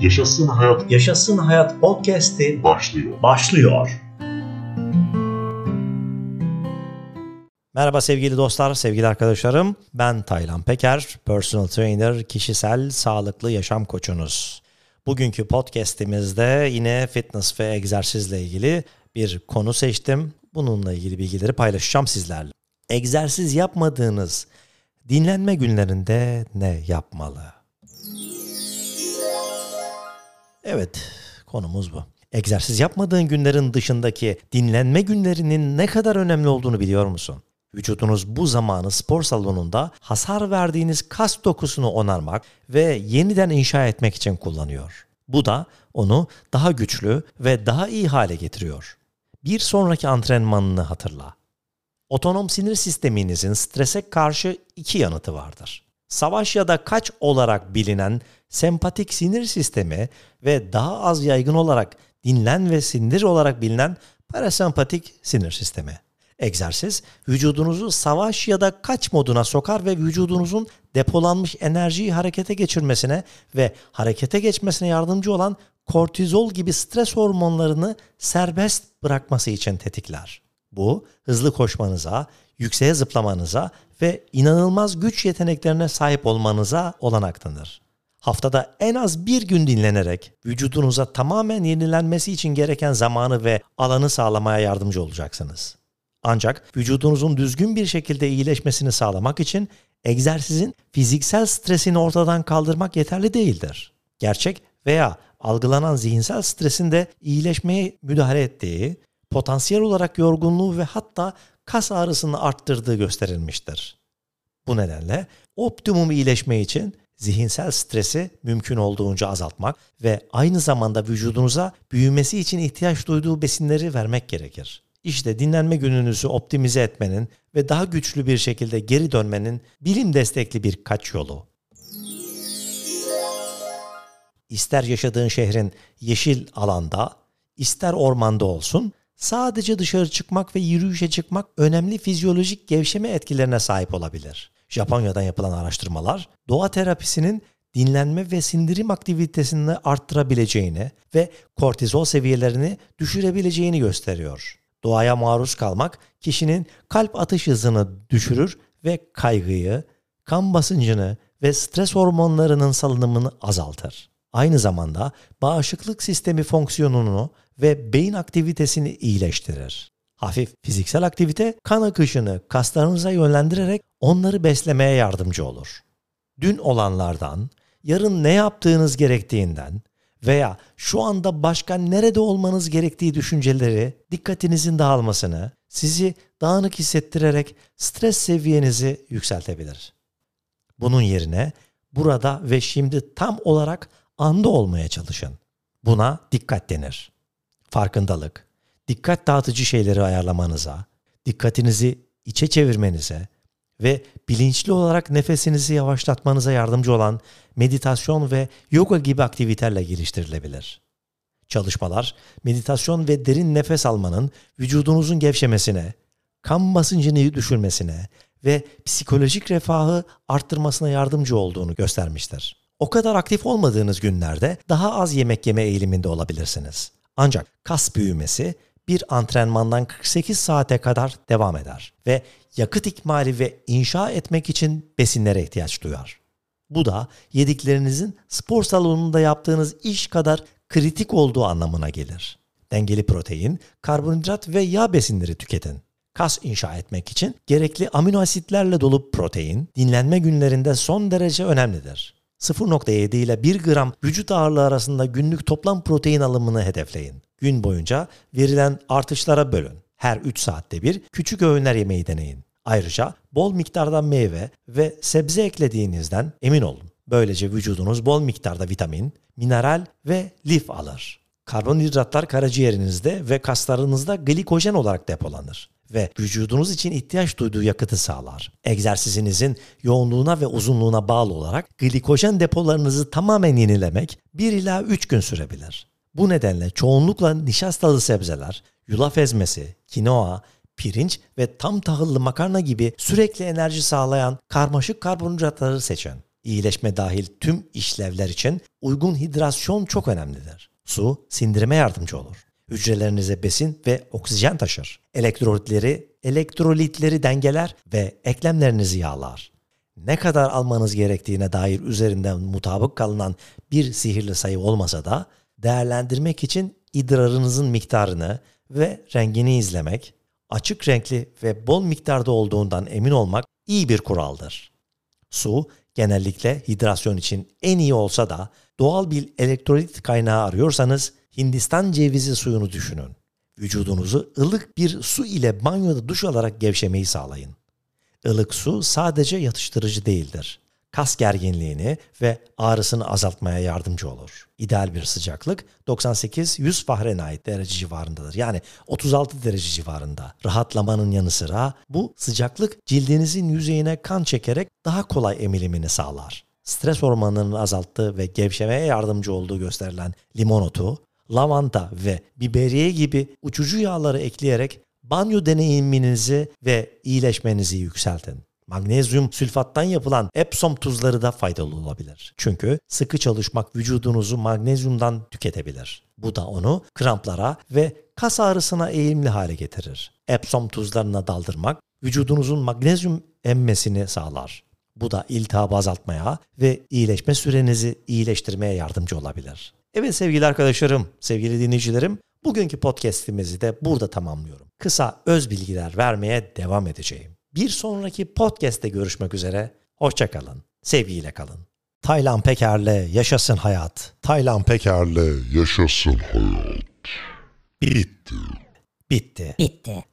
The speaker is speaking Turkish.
Yaşasın Hayat Yaşasın Hayat Podcast'i başlıyor. başlıyor. Merhaba sevgili dostlar, sevgili arkadaşlarım. Ben Taylan Peker, personal trainer, kişisel sağlıklı yaşam koçunuz. Bugünkü podcast'imizde yine fitness ve egzersizle ilgili bir konu seçtim. Bununla ilgili bilgileri paylaşacağım sizlerle. Egzersiz yapmadığınız dinlenme günlerinde ne yapmalı? Evet, konumuz bu. Egzersiz yapmadığın günlerin dışındaki dinlenme günlerinin ne kadar önemli olduğunu biliyor musun? Vücudunuz bu zamanı spor salonunda hasar verdiğiniz kas dokusunu onarmak ve yeniden inşa etmek için kullanıyor. Bu da onu daha güçlü ve daha iyi hale getiriyor. Bir sonraki antrenmanını hatırla. Otonom sinir sisteminizin strese karşı iki yanıtı vardır. Savaş ya da kaç olarak bilinen sempatik sinir sistemi ve daha az yaygın olarak dinlen ve sindir olarak bilinen parasempatik sinir sistemi. Egzersiz vücudunuzu savaş ya da kaç moduna sokar ve vücudunuzun depolanmış enerjiyi harekete geçirmesine ve harekete geçmesine yardımcı olan kortizol gibi stres hormonlarını serbest bırakması için tetikler. Bu hızlı koşmanıza, yükseğe zıplamanıza ve inanılmaz güç yeteneklerine sahip olmanıza olanak tanır. Haftada en az bir gün dinlenerek vücudunuza tamamen yenilenmesi için gereken zamanı ve alanı sağlamaya yardımcı olacaksınız. Ancak vücudunuzun düzgün bir şekilde iyileşmesini sağlamak için egzersizin fiziksel stresini ortadan kaldırmak yeterli değildir. Gerçek veya algılanan zihinsel stresin de iyileşmeye müdahale ettiği, potansiyel olarak yorgunluğu ve hatta kas ağrısını arttırdığı gösterilmiştir. Bu nedenle optimum iyileşme için zihinsel stresi mümkün olduğunca azaltmak ve aynı zamanda vücudunuza büyümesi için ihtiyaç duyduğu besinleri vermek gerekir. İşte dinlenme gününüzü optimize etmenin ve daha güçlü bir şekilde geri dönmenin bilim destekli birkaç yolu. İster yaşadığın şehrin yeşil alanda, ister ormanda olsun, sadece dışarı çıkmak ve yürüyüşe çıkmak önemli fizyolojik gevşeme etkilerine sahip olabilir. Japonya'dan yapılan araştırmalar doğa terapisinin dinlenme ve sindirim aktivitesini arttırabileceğini ve kortizol seviyelerini düşürebileceğini gösteriyor. Doğaya maruz kalmak kişinin kalp atış hızını düşürür ve kaygıyı, kan basıncını ve stres hormonlarının salınımını azaltır. Aynı zamanda bağışıklık sistemi fonksiyonunu ve beyin aktivitesini iyileştirir. Hafif fiziksel aktivite kan akışını kaslarınıza yönlendirerek onları beslemeye yardımcı olur. Dün olanlardan, yarın ne yaptığınız gerektiğinden veya şu anda başka nerede olmanız gerektiği düşünceleri dikkatinizin dağılmasını, sizi dağınık hissettirerek stres seviyenizi yükseltebilir. Bunun yerine burada ve şimdi tam olarak anda olmaya çalışın. Buna dikkat denir. Farkındalık, dikkat dağıtıcı şeyleri ayarlamanıza, dikkatinizi içe çevirmenize ve bilinçli olarak nefesinizi yavaşlatmanıza yardımcı olan meditasyon ve yoga gibi aktivitelerle geliştirilebilir. Çalışmalar, meditasyon ve derin nefes almanın vücudunuzun gevşemesine, kan basıncını düşürmesine ve psikolojik refahı arttırmasına yardımcı olduğunu göstermiştir. O kadar aktif olmadığınız günlerde daha az yemek yeme eğiliminde olabilirsiniz. Ancak kas büyümesi bir antrenmandan 48 saate kadar devam eder ve yakıt ikmali ve inşa etmek için besinlere ihtiyaç duyar. Bu da yediklerinizin spor salonunda yaptığınız iş kadar kritik olduğu anlamına gelir. Dengeli protein, karbonhidrat ve yağ besinleri tüketin. Kas inşa etmek için gerekli amino asitlerle dolu protein dinlenme günlerinde son derece önemlidir. 0.7 ile 1 gram vücut ağırlığı arasında günlük toplam protein alımını hedefleyin. Gün boyunca verilen artışlara bölün. Her 3 saatte bir küçük öğünler yemeyi deneyin. Ayrıca bol miktarda meyve ve sebze eklediğinizden emin olun. Böylece vücudunuz bol miktarda vitamin, mineral ve lif alır. Karbonhidratlar karaciğerinizde ve kaslarınızda glikojen olarak depolanır ve vücudunuz için ihtiyaç duyduğu yakıtı sağlar. Egzersizinizin yoğunluğuna ve uzunluğuna bağlı olarak glikojen depolarınızı tamamen yenilemek 1 ila 3 gün sürebilir. Bu nedenle çoğunlukla nişastalı sebzeler, yulaf ezmesi, kinoa, pirinç ve tam tahıllı makarna gibi sürekli enerji sağlayan karmaşık karbonhidratları seçin. İyileşme dahil tüm işlevler için uygun hidrasyon çok önemlidir. Su sindirime yardımcı olur. Hücrelerinize besin ve oksijen taşır. Elektrolitleri, elektrolitleri dengeler ve eklemlerinizi yağlar. Ne kadar almanız gerektiğine dair üzerinden mutabık kalınan bir sihirli sayı olmasa da değerlendirmek için idrarınızın miktarını ve rengini izlemek, açık renkli ve bol miktarda olduğundan emin olmak iyi bir kuraldır. Su genellikle hidrasyon için en iyi olsa da doğal bir elektrolit kaynağı arıyorsanız Hindistan cevizi suyunu düşünün. Vücudunuzu ılık bir su ile banyoda duş alarak gevşemeyi sağlayın. Ilık su sadece yatıştırıcı değildir. Kas gerginliğini ve ağrısını azaltmaya yardımcı olur. İdeal bir sıcaklık 98-100 Fahrenheit derece civarındadır. Yani 36 derece civarında. Rahatlamanın yanı sıra bu sıcaklık cildinizin yüzeyine kan çekerek daha kolay emilimini sağlar. Stres hormonlarının azalttığı ve gevşemeye yardımcı olduğu gösterilen limon otu, lavanta ve biberiye gibi uçucu yağları ekleyerek banyo deneyiminizi ve iyileşmenizi yükseltin. Magnezyum sülfattan yapılan Epsom tuzları da faydalı olabilir. Çünkü sıkı çalışmak vücudunuzu magnezyumdan tüketebilir. Bu da onu kramplara ve kas ağrısına eğilimli hale getirir. Epsom tuzlarına daldırmak vücudunuzun magnezyum emmesini sağlar. Bu da iltihabı azaltmaya ve iyileşme sürenizi iyileştirmeye yardımcı olabilir. Evet sevgili arkadaşlarım, sevgili dinleyicilerim, bugünkü podcast'imizi de burada tamamlıyorum. Kısa öz bilgiler vermeye devam edeceğim. Bir sonraki podcast'te görüşmek üzere. Hoşçakalın. Sevgiyle kalın. Taylan Peker'le Yaşasın Hayat. Taylan Peker'le Yaşasın hayat. bitti. Bitti. Bitti.